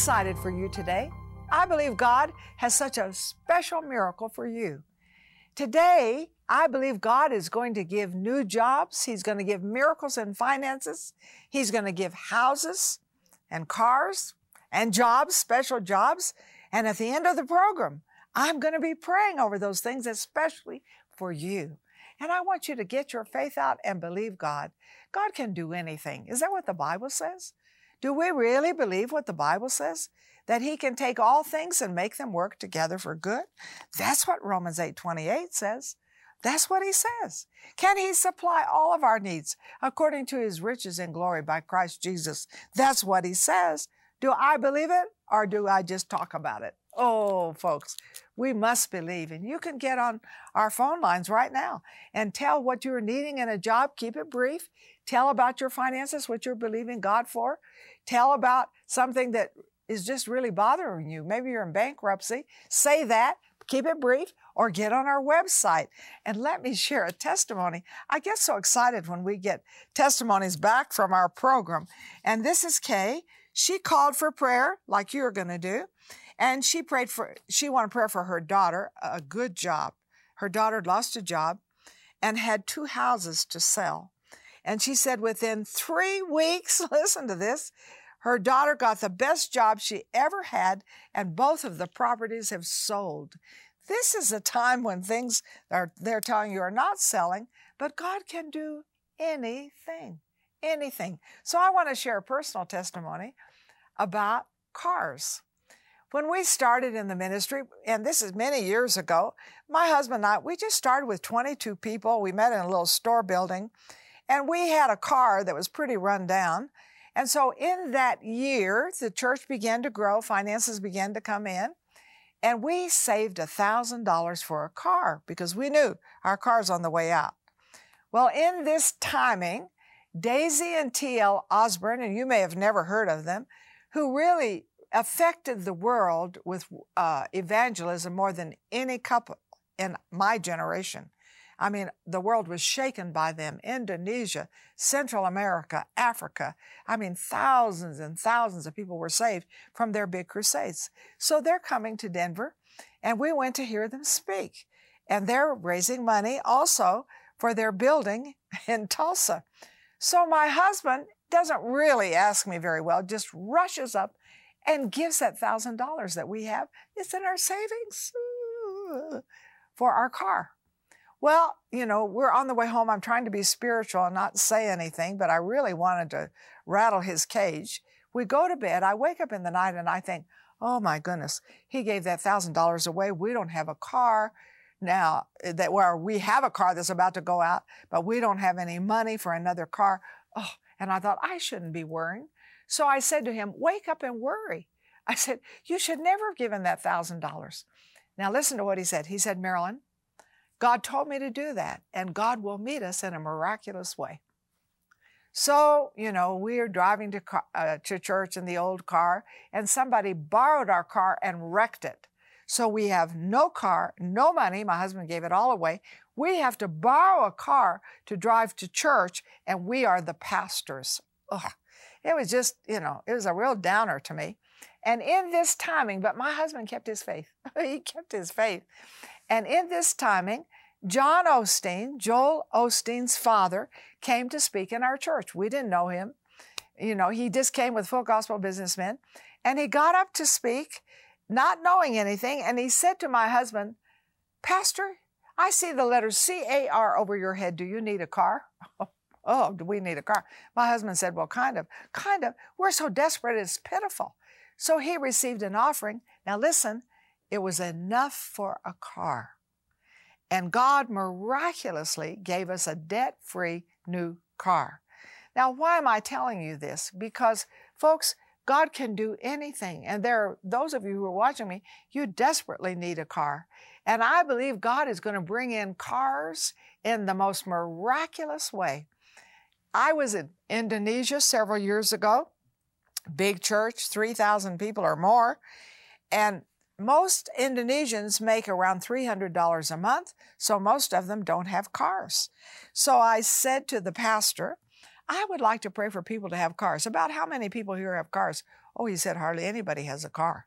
excited for you today. I believe God has such a special miracle for you. Today, I believe God is going to give new jobs. He's going to give miracles in finances. He's going to give houses and cars and jobs, special jobs. And at the end of the program, I'm going to be praying over those things, especially for you. And I want you to get your faith out and believe God. God can do anything. Is that what the Bible says? Do we really believe what the Bible says? That he can take all things and make them work together for good? That's what Romans 8 28 says. That's what he says. Can he supply all of our needs according to his riches and glory by Christ Jesus? That's what he says. Do I believe it or do I just talk about it? Oh, folks, we must believe. And you can get on our phone lines right now and tell what you're needing in a job. Keep it brief. Tell about your finances, what you're believing God for. Tell about something that is just really bothering you. Maybe you're in bankruptcy. Say that. Keep it brief or get on our website and let me share a testimony. I get so excited when we get testimonies back from our program. And this is Kay. She called for prayer like you're going to do. And she prayed for, she wanted prayer for her daughter, a good job. Her daughter lost a job and had two houses to sell. And she said within three weeks, listen to this, her daughter got the best job she ever had, and both of the properties have sold. This is a time when things are they're telling you are not selling, but God can do anything. Anything. So I want to share a personal testimony about cars. When we started in the ministry, and this is many years ago, my husband and I, we just started with 22 people. We met in a little store building, and we had a car that was pretty run down. And so in that year, the church began to grow, finances began to come in, and we saved $1,000 for a car because we knew our car's on the way out. Well, in this timing, Daisy and T.L. Osborn, and you may have never heard of them, who really affected the world with uh, evangelism more than any couple in my generation. I mean, the world was shaken by them. Indonesia, Central America, Africa. I mean, thousands and thousands of people were saved from their big crusades. So they're coming to Denver, and we went to hear them speak. And they're raising money also for their building in Tulsa. So my husband doesn't really ask me very well, just rushes up and gives that thousand dollars that we have. It's in our savings uh, for our car. Well, you know, we're on the way home. I'm trying to be spiritual and not say anything, but I really wanted to rattle his cage. We go to bed. I wake up in the night and I think, oh my goodness, he gave that thousand dollars away. We don't have a car now eh, that where we have a car that's about to go out, but we don't have any money for another car. Oh, and I thought I shouldn't be worrying. So I said to him, Wake up and worry. I said, You should never have given that $1,000. Now listen to what he said. He said, Marilyn, God told me to do that, and God will meet us in a miraculous way. So, you know, we are driving to, uh, to church in the old car, and somebody borrowed our car and wrecked it. So we have no car, no money. My husband gave it all away. We have to borrow a car to drive to church, and we are the pastors. Ugh. It was just, you know, it was a real downer to me. And in this timing, but my husband kept his faith. he kept his faith. And in this timing, John Osteen, Joel Osteen's father, came to speak in our church. We didn't know him. You know, he just came with full gospel businessmen. And he got up to speak, not knowing anything. And he said to my husband, Pastor, I see the letters C A R over your head. Do you need a car? Oh, do we need a car? My husband said, Well, kind of. Kind of. We're so desperate, it's pitiful. So he received an offering. Now, listen, it was enough for a car. And God miraculously gave us a debt free new car. Now, why am I telling you this? Because, folks, God can do anything. And there are those of you who are watching me, you desperately need a car. And I believe God is going to bring in cars in the most miraculous way. I was in Indonesia several years ago, big church, 3,000 people or more, and most Indonesians make around $300 a month, so most of them don't have cars. So I said to the pastor, I would like to pray for people to have cars. About how many people here have cars? Oh, he said, hardly anybody has a car.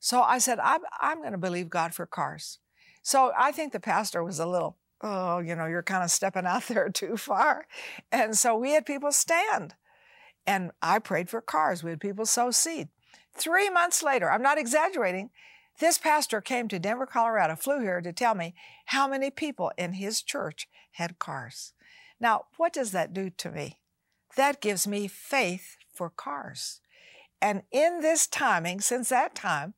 So I said, I'm, I'm going to believe God for cars. So I think the pastor was a little, oh, you know, you're kind of stepping out there too far. And so we had people stand. And I prayed for cars. We had people sow seed. Three months later, I'm not exaggerating, this pastor came to Denver, Colorado, flew here to tell me how many people in his church had cars. Now, what does that do to me? That gives me faith for cars. And in this timing, since that time,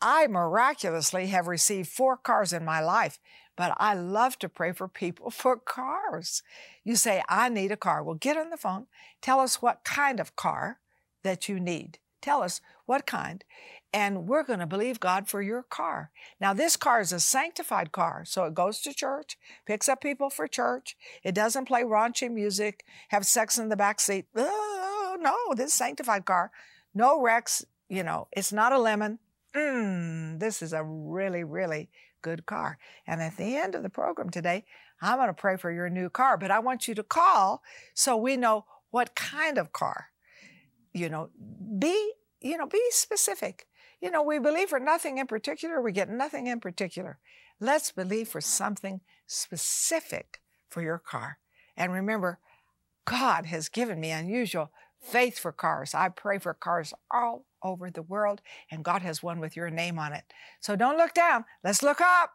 I miraculously have received four cars in my life, but I love to pray for people for cars. You say, I need a car. Well, get on the phone. Tell us what kind of car that you need. Tell us what kind and we're going to believe God for your car. Now, this car is a sanctified car, so it goes to church, picks up people for church. It doesn't play raunchy music, have sex in the back seat. Oh, no, this sanctified car, no wrecks. You know, it's not a lemon. Mm, this is a really, really good car. And at the end of the program today, I'm going to pray for your new car, but I want you to call so we know what kind of car. You know, be you know, be specific. You know, we believe for nothing in particular, we get nothing in particular. Let's believe for something specific for your car. And remember, God has given me unusual faith for cars. I pray for cars all over the world, and God has one with your name on it. So don't look down. Let's look up.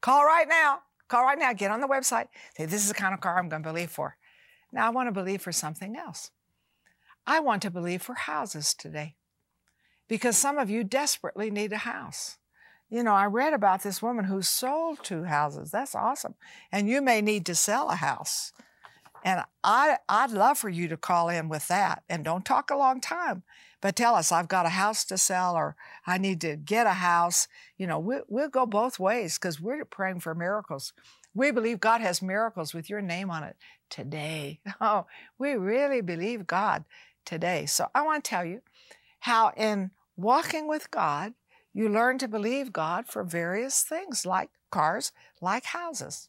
Call right now. Call right now. Get on the website. Say, this is the kind of car I'm going to believe for. Now, I want to believe for something else. I want to believe for houses today because some of you desperately need a house. You know, I read about this woman who sold two houses. That's awesome. And you may need to sell a house. And I, I'd love for you to call in with that. And don't talk a long time, but tell us, I've got a house to sell or I need to get a house. You know, we, we'll go both ways because we're praying for miracles. We believe God has miracles with your name on it today. Oh, we really believe God today. So I want to tell you how in walking with God, you learn to believe God for various things like cars, like houses.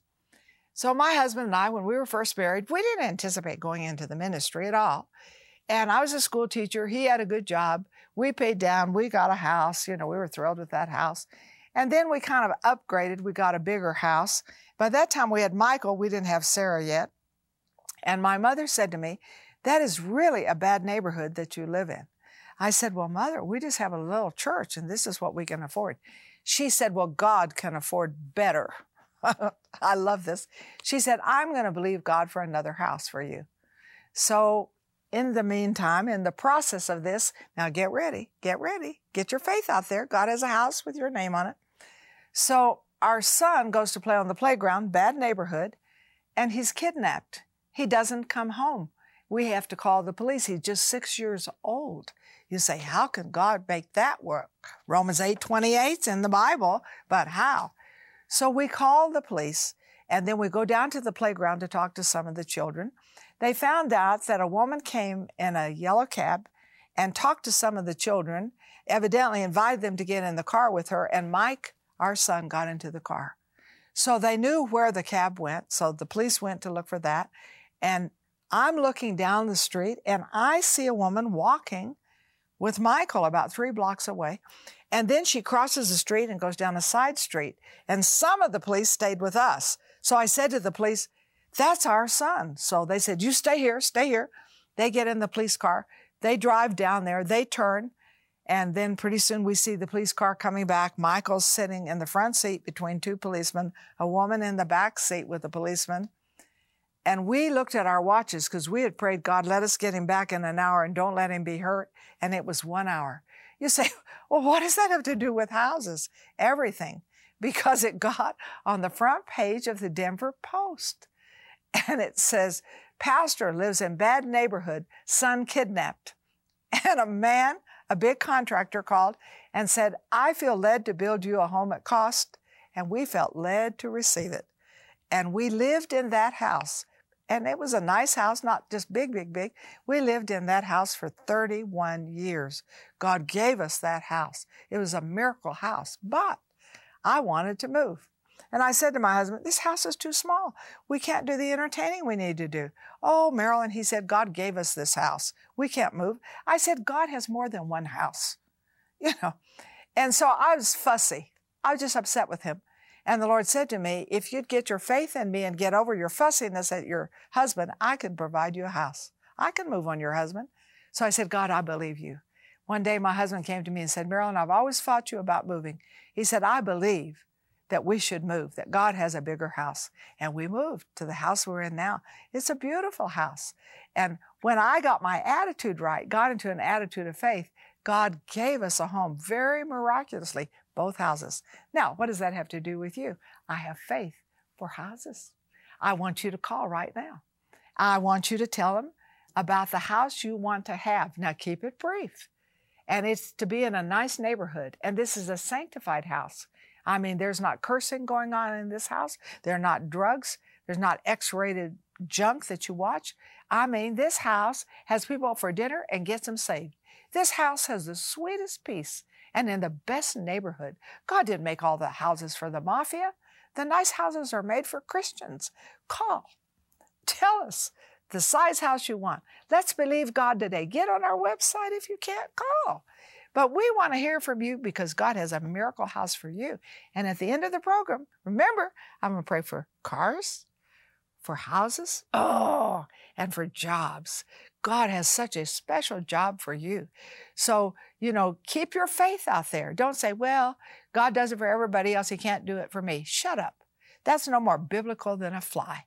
So, my husband and I, when we were first married, we didn't anticipate going into the ministry at all. And I was a school teacher. He had a good job. We paid down. We got a house. You know, we were thrilled with that house. And then we kind of upgraded. We got a bigger house. By that time, we had Michael. We didn't have Sarah yet. And my mother said to me, That is really a bad neighborhood that you live in. I said, Well, Mother, we just have a little church and this is what we can afford. She said, Well, God can afford better. I love this. She said, I'm going to believe God for another house for you. So, in the meantime, in the process of this, now get ready, get ready, get your faith out there. God has a house with your name on it. So, our son goes to play on the playground, bad neighborhood, and he's kidnapped. He doesn't come home. We have to call the police. He's just six years old. You say, how can God make that work? Romans 8 28's in the Bible, but how? So we call the police and then we go down to the playground to talk to some of the children. They found out that a woman came in a yellow cab and talked to some of the children, evidently invited them to get in the car with her, and Mike, our son, got into the car. So they knew where the cab went, so the police went to look for that. And I'm looking down the street and I see a woman walking with Michael about three blocks away. And then she crosses the street and goes down a side street. And some of the police stayed with us. So I said to the police, That's our son. So they said, You stay here, stay here. They get in the police car. They drive down there. They turn. And then pretty soon we see the police car coming back. Michael's sitting in the front seat between two policemen, a woman in the back seat with a policeman. And we looked at our watches because we had prayed, God, let us get him back in an hour and don't let him be hurt. And it was one hour. You say, well, what does that have to do with houses? Everything. Because it got on the front page of the Denver Post. And it says, Pastor lives in bad neighborhood, son kidnapped. And a man, a big contractor called and said, I feel led to build you a home at cost. And we felt led to receive it. And we lived in that house and it was a nice house, not just big, big, big. We lived in that house for 31 years. God gave us that house. It was a miracle house, but I wanted to move. And I said to my husband, This house is too small. We can't do the entertaining we need to do. Oh, Marilyn, he said, God gave us this house. We can't move. I said, God has more than one house, you know. And so I was fussy. I was just upset with him. And the Lord said to me, If you'd get your faith in me and get over your fussiness at your husband, I could provide you a house. I can move on your husband. So I said, God, I believe you. One day my husband came to me and said, Marilyn, I've always fought you about moving. He said, I believe that we should move, that God has a bigger house. And we moved to the house we're in now. It's a beautiful house. And when I got my attitude right, got into an attitude of faith, God gave us a home very miraculously, both houses. Now, what does that have to do with you? I have faith for houses. I want you to call right now. I want you to tell them about the house you want to have. Now, keep it brief and it's to be in a nice neighborhood. And this is a sanctified house. I mean, there's not cursing going on in this house. There are not drugs. There's not X-rated junk that you watch. I mean, this house has people for dinner and gets them saved. This house has the sweetest peace and in the best neighborhood. God didn't make all the houses for the mafia. The nice houses are made for Christians. Call. Tell us the size house you want. Let's believe God today. Get on our website if you can't call. But we want to hear from you because God has a miracle house for you. And at the end of the program, remember, I'm going to pray for cars, for houses, oh, and for jobs. God has such a special job for you. So, you know, keep your faith out there. Don't say, well, God does it for everybody else. He can't do it for me. Shut up. That's no more biblical than a fly.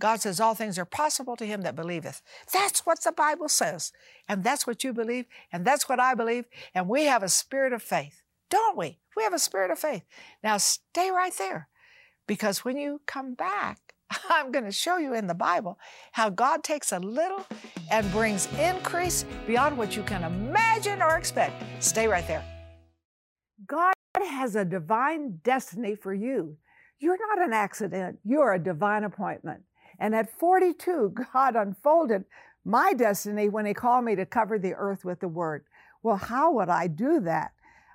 God says all things are possible to him that believeth. That's what the Bible says. And that's what you believe. And that's what I believe. And we have a spirit of faith, don't we? We have a spirit of faith. Now stay right there because when you come back, I'm going to show you in the Bible how God takes a little and brings increase beyond what you can imagine or expect. Stay right there. God has a divine destiny for you. You're not an accident, you're a divine appointment. And at 42, God unfolded my destiny when He called me to cover the earth with the Word. Well, how would I do that?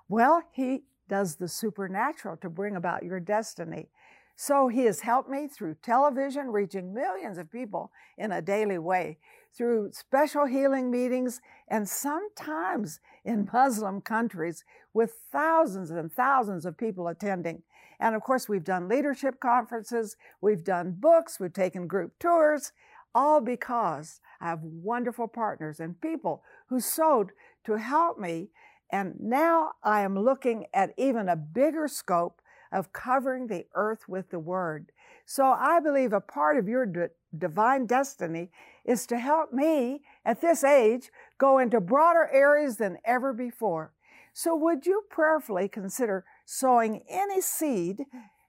Well, He does the supernatural to bring about your destiny. So He has helped me through television, reaching millions of people in a daily way, through special healing meetings, and sometimes in Muslim countries with thousands and thousands of people attending. And of course, we've done leadership conferences, we've done books, we've taken group tours, all because I have wonderful partners and people who sowed to help me. And now I am looking at even a bigger scope of covering the earth with the word. So I believe a part of your d- divine destiny is to help me at this age go into broader areas than ever before. So would you prayerfully consider sowing any seed,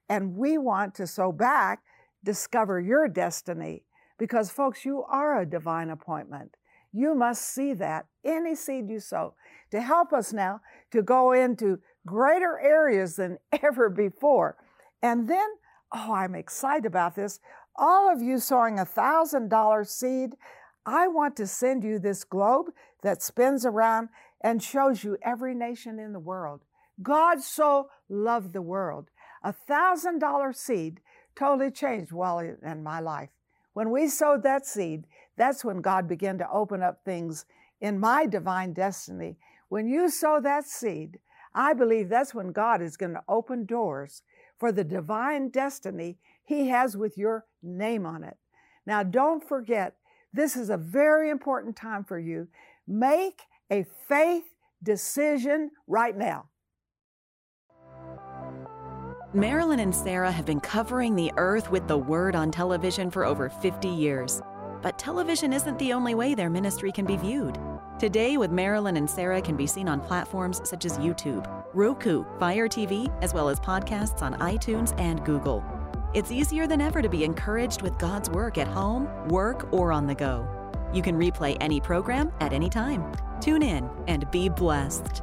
and we want to sow back, discover your destiny. Because, folks, you are a divine appointment. You must see that any seed you sow to help us now to go into greater areas than ever before. And then, oh, I'm excited about this. All of you sowing a thousand dollar seed, I want to send you this globe that spins around and shows you every nation in the world. God so loved the world. A thousand dollar seed totally changed Wally and my life. When we sowed that seed, that's when God began to open up things in my divine destiny. When you sow that seed, I believe that's when God is going to open doors for the divine destiny He has with your name on it. Now, don't forget, this is a very important time for you. Make a faith decision right now. Marilyn and Sarah have been covering the earth with the word on television for over 50 years. But television isn't the only way their ministry can be viewed. Today with Marilyn and Sarah can be seen on platforms such as YouTube, Roku, Fire TV, as well as podcasts on iTunes and Google. It's easier than ever to be encouraged with God's work at home, work, or on the go. You can replay any program at any time. Tune in and be blessed.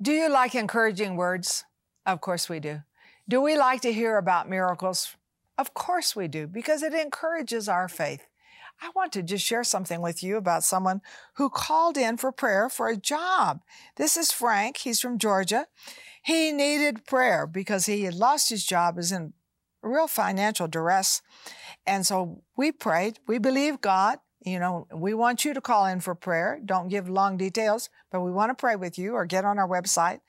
Do you like encouraging words? Of course we do. Do we like to hear about miracles? Of course we do, because it encourages our faith. I want to just share something with you about someone who called in for prayer for a job. This is Frank. He's from Georgia. He needed prayer because he had lost his job, is in real financial duress. And so we prayed. We believe God. You know, we want you to call in for prayer. Don't give long details, but we want to pray with you or get on our website.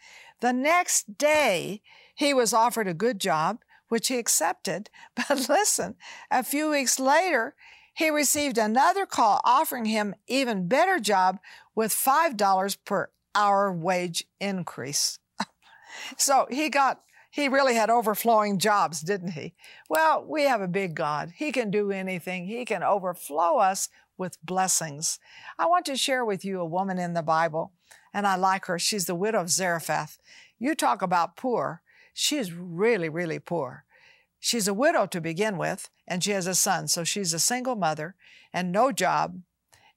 The next day, he was offered a good job, which he accepted. But listen, a few weeks later, he received another call offering him even better job with $5 per hour wage increase. so he got he really had overflowing jobs, didn't he? Well, we have a big God. He can do anything. He can overflow us with blessings. I want to share with you a woman in the Bible, and I like her. She's the widow of Zarephath. You talk about poor. She's really, really poor. She's a widow to begin with, and she has a son. So she's a single mother and no job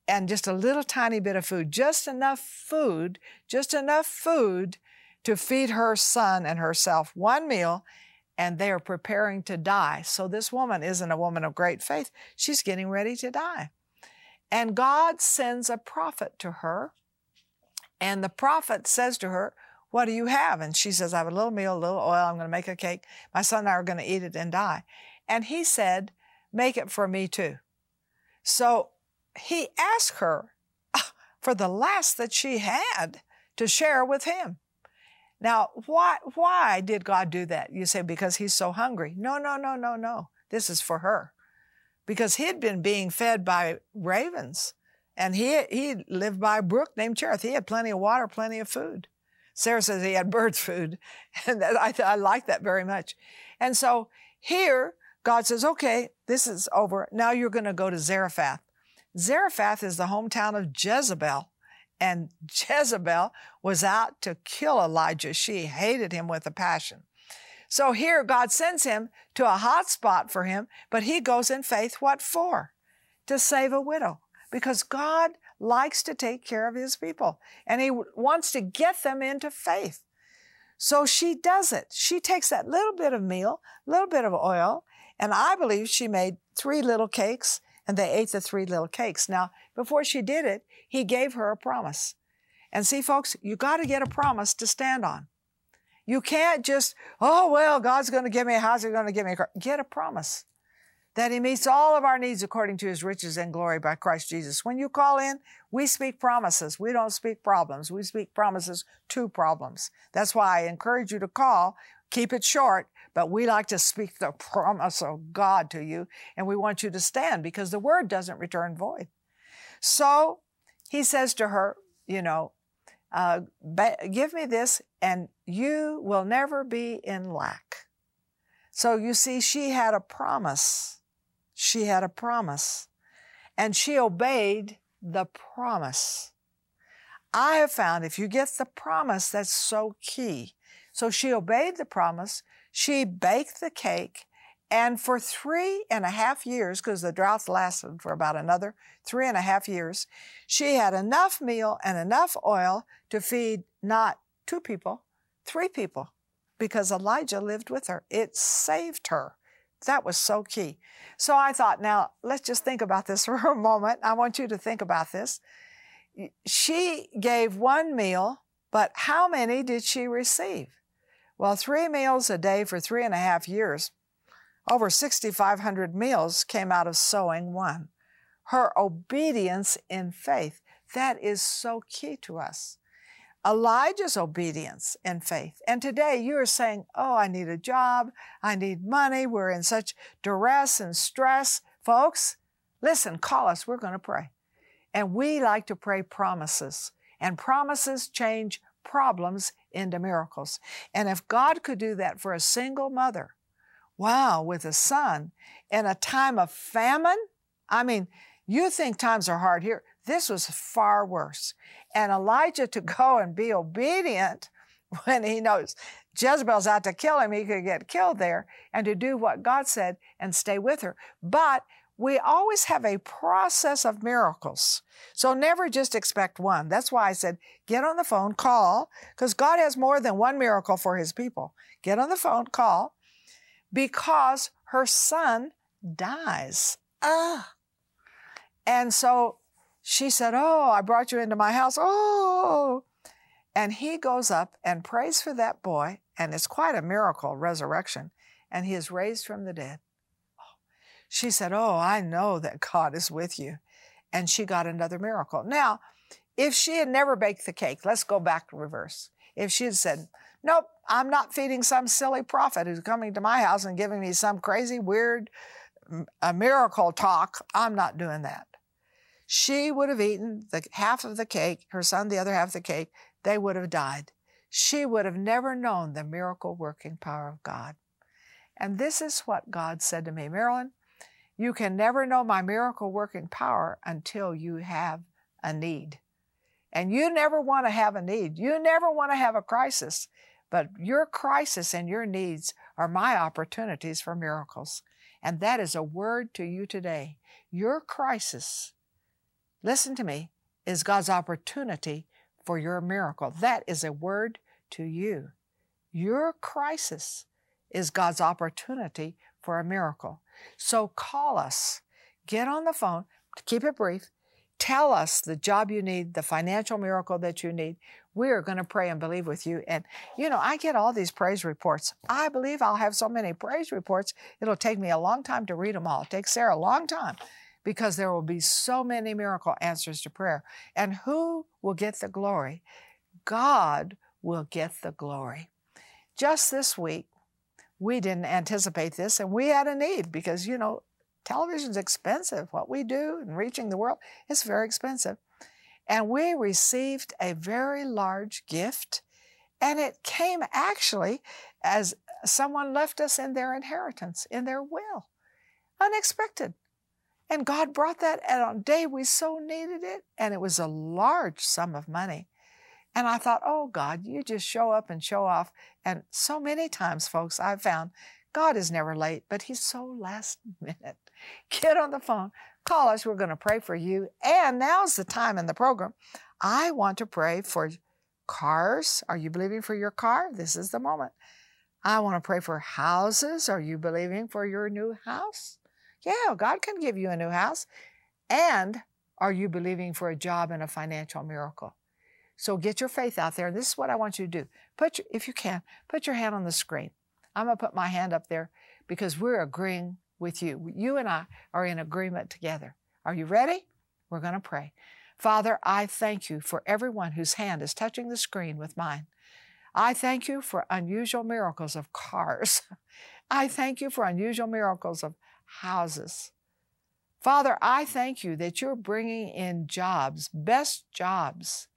and just a little tiny bit of food, just enough food, just enough food to feed her son and herself one meal, and they are preparing to die. So this woman isn't a woman of great faith. She's getting ready to die. And God sends a prophet to her, and the prophet says to her, What do you have? And she says, I have a little meal, a little oil, I'm going to make a cake. My son and I are going to eat it and die. And he said, Make it for me too. So he asked her for the last that she had to share with him. Now, why, why did God do that? You say, because he's so hungry. No, no, no, no, no. This is for her. Because he'd been being fed by ravens and he, he lived by a brook named Cherith. He had plenty of water, plenty of food. Sarah says he had bird food. And I, I like that very much. And so here, God says, okay, this is over. Now you're going to go to Zarephath. Zarephath is the hometown of Jezebel. And Jezebel was out to kill Elijah. She hated him with a passion. So here God sends him to a hot spot for him, but he goes in faith. What for? To save a widow. Because God likes to take care of his people and he wants to get them into faith. So she does it. She takes that little bit of meal, little bit of oil, and I believe she made three little cakes and they ate the three little cakes. Now, before she did it, he gave her a promise. And see, folks, you got to get a promise to stand on. You can't just, oh, well, God's going to give me a house, He's going to give me a car. Get a promise that He meets all of our needs according to His riches and glory by Christ Jesus. When you call in, we speak promises. We don't speak problems. We speak promises to problems. That's why I encourage you to call. Keep it short, but we like to speak the promise of God to you, and we want you to stand because the word doesn't return void. So he says to her, you know, uh, give me this and you will never be in lack. So you see, she had a promise. She had a promise and she obeyed the promise. I have found if you get the promise, that's so key. So she obeyed the promise. She baked the cake and for three and a half years, because the drought lasted for about another three and a half years, she had enough meal and enough oil to feed not two people, three people, because Elijah lived with her. It saved her. That was so key. So I thought, now let's just think about this for a moment. I want you to think about this. She gave one meal, but how many did she receive? Well, three meals a day for three and a half years over 6,500 meals came out of sowing one. Her obedience in faith, that is so key to us. Elijah's obedience and faith. And today you are saying, Oh, I need a job. I need money. We're in such duress and stress. Folks, listen, call us. We're going to pray. And we like to pray promises. And promises change problems into miracles. And if God could do that for a single mother, wow, with a son in a time of famine, I mean, you think times are hard here. This was far worse. And Elijah to go and be obedient when he knows Jezebel's out to kill him, he could get killed there, and to do what God said and stay with her. But we always have a process of miracles. So never just expect one. That's why I said, get on the phone, call, because God has more than one miracle for his people. Get on the phone, call, because her son dies. Ah. And so she said, Oh, I brought you into my house. Oh. And he goes up and prays for that boy, and it's quite a miracle, resurrection, and he is raised from the dead. She said, Oh, I know that God is with you. And she got another miracle. Now, if she had never baked the cake, let's go back to reverse. If she had said, Nope, I'm not feeding some silly prophet who's coming to my house and giving me some crazy, weird, a miracle talk, I'm not doing that. She would have eaten the half of the cake, her son the other half of the cake, they would have died. She would have never known the miracle working power of God. And this is what God said to me Marilyn, you can never know my miracle working power until you have a need. And you never want to have a need. You never want to have a crisis. But your crisis and your needs are my opportunities for miracles. And that is a word to you today. Your crisis, listen to me, is God's opportunity for your miracle. That is a word to you. Your crisis is God's opportunity for a miracle. So call us, get on the phone, keep it brief, tell us the job you need, the financial miracle that you need. We are going to pray and believe with you. And, you know, I get all these praise reports. I believe I'll have so many praise reports, it'll take me a long time to read them all. It takes Sarah a long time because there will be so many miracle answers to prayer. And who will get the glory? God will get the glory. Just this week, we didn't anticipate this and we had a need because, you know, television's expensive. What we do in reaching the world is very expensive. And we received a very large gift, and it came actually as someone left us in their inheritance, in their will. Unexpected. And God brought that at a day we so needed it, and it was a large sum of money. And I thought, oh God, you just show up and show off. And so many times, folks, I've found God is never late, but He's so last minute. Get on the phone, call us. We're going to pray for you. And now's the time in the program. I want to pray for cars. Are you believing for your car? This is the moment. I want to pray for houses. Are you believing for your new house? Yeah, God can give you a new house. And are you believing for a job and a financial miracle? So get your faith out there. And this is what I want you to do. Put your, if you can, put your hand on the screen. I'm going to put my hand up there because we're agreeing with you. You and I are in agreement together. Are you ready? We're going to pray. Father, I thank you for everyone whose hand is touching the screen with mine. I thank you for unusual miracles of cars. I thank you for unusual miracles of houses. Father, I thank you that you're bringing in jobs, best jobs.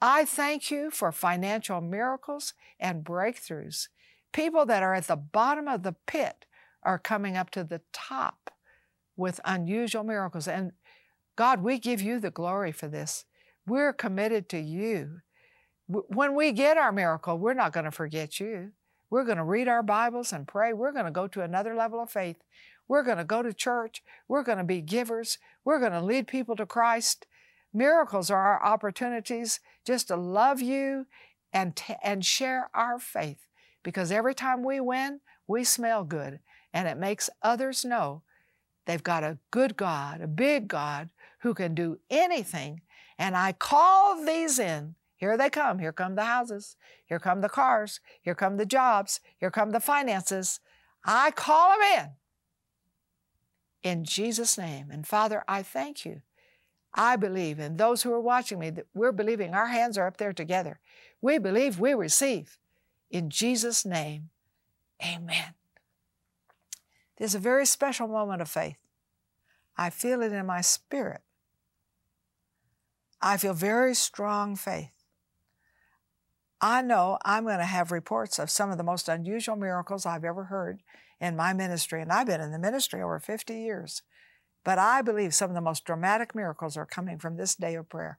I thank you for financial miracles and breakthroughs. People that are at the bottom of the pit are coming up to the top with unusual miracles. And God, we give you the glory for this. We're committed to you. When we get our miracle, we're not going to forget you. We're going to read our Bibles and pray. We're going to go to another level of faith. We're going to go to church. We're going to be givers. We're going to lead people to Christ. Miracles are our opportunities just to love you and, t- and share our faith because every time we win, we smell good and it makes others know they've got a good God, a big God who can do anything. And I call these in. Here they come. Here come the houses. Here come the cars. Here come the jobs. Here come the finances. I call them in. In Jesus' name. And Father, I thank you. I believe, and those who are watching me, that we're believing our hands are up there together. We believe we receive. In Jesus' name, amen. There's a very special moment of faith. I feel it in my spirit. I feel very strong faith. I know I'm going to have reports of some of the most unusual miracles I've ever heard in my ministry. And I've been in the ministry over 50 years. But I believe some of the most dramatic miracles are coming from this day of prayer.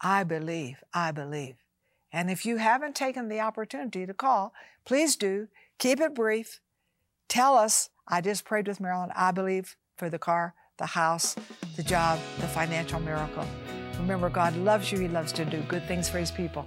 I believe, I believe. And if you haven't taken the opportunity to call, please do. Keep it brief. Tell us, I just prayed with Marilyn, I believe for the car, the house, the job, the financial miracle. Remember, God loves you. He loves to do good things for His people.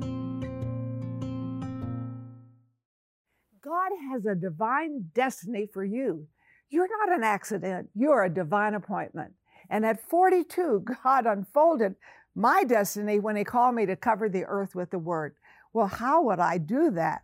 Has a divine destiny for you. You're not an accident, you're a divine appointment. And at 42, God unfolded my destiny when He called me to cover the earth with the Word. Well, how would I do that?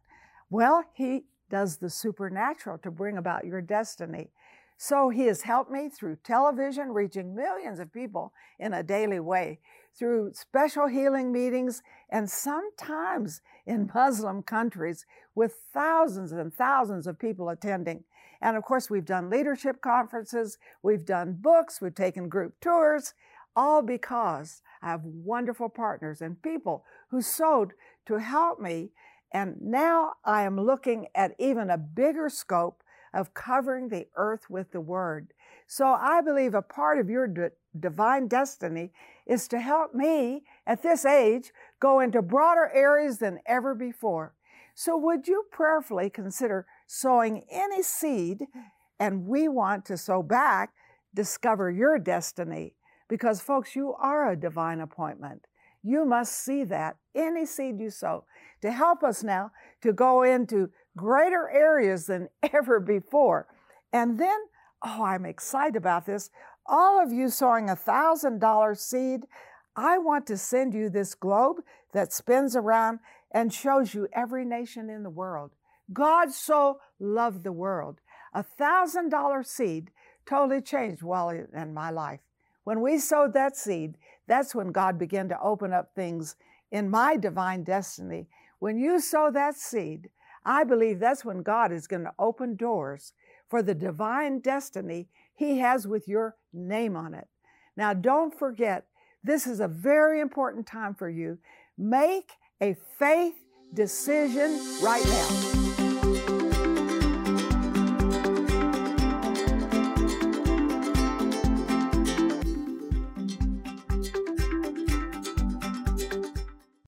Well, He does the supernatural to bring about your destiny. So He has helped me through television, reaching millions of people in a daily way, through special healing meetings, and sometimes in Muslim countries with thousands and thousands of people attending. And of course, we've done leadership conferences, we've done books, we've taken group tours, all because I have wonderful partners and people who sowed to help me. And now I am looking at even a bigger scope of covering the earth with the word. So I believe a part of your d- divine destiny is to help me at this age go into broader areas than ever before. So would you prayerfully consider sowing any seed? And we want to sow back, discover your destiny. Because, folks, you are a divine appointment. You must see that any seed you sow to help us now to go into greater areas than ever before. And then, oh, I'm excited about this. All of you sowing a $1,000 seed, I want to send you this globe that spins around and shows you every nation in the world. God so loved the world. A $1,000 seed totally changed Wally and my life. When we sowed that seed, that's when God began to open up things in my divine destiny. When you sow that seed, I believe that's when God is going to open doors for the divine destiny He has with your name on it. Now, don't forget, this is a very important time for you. Make a faith decision right now.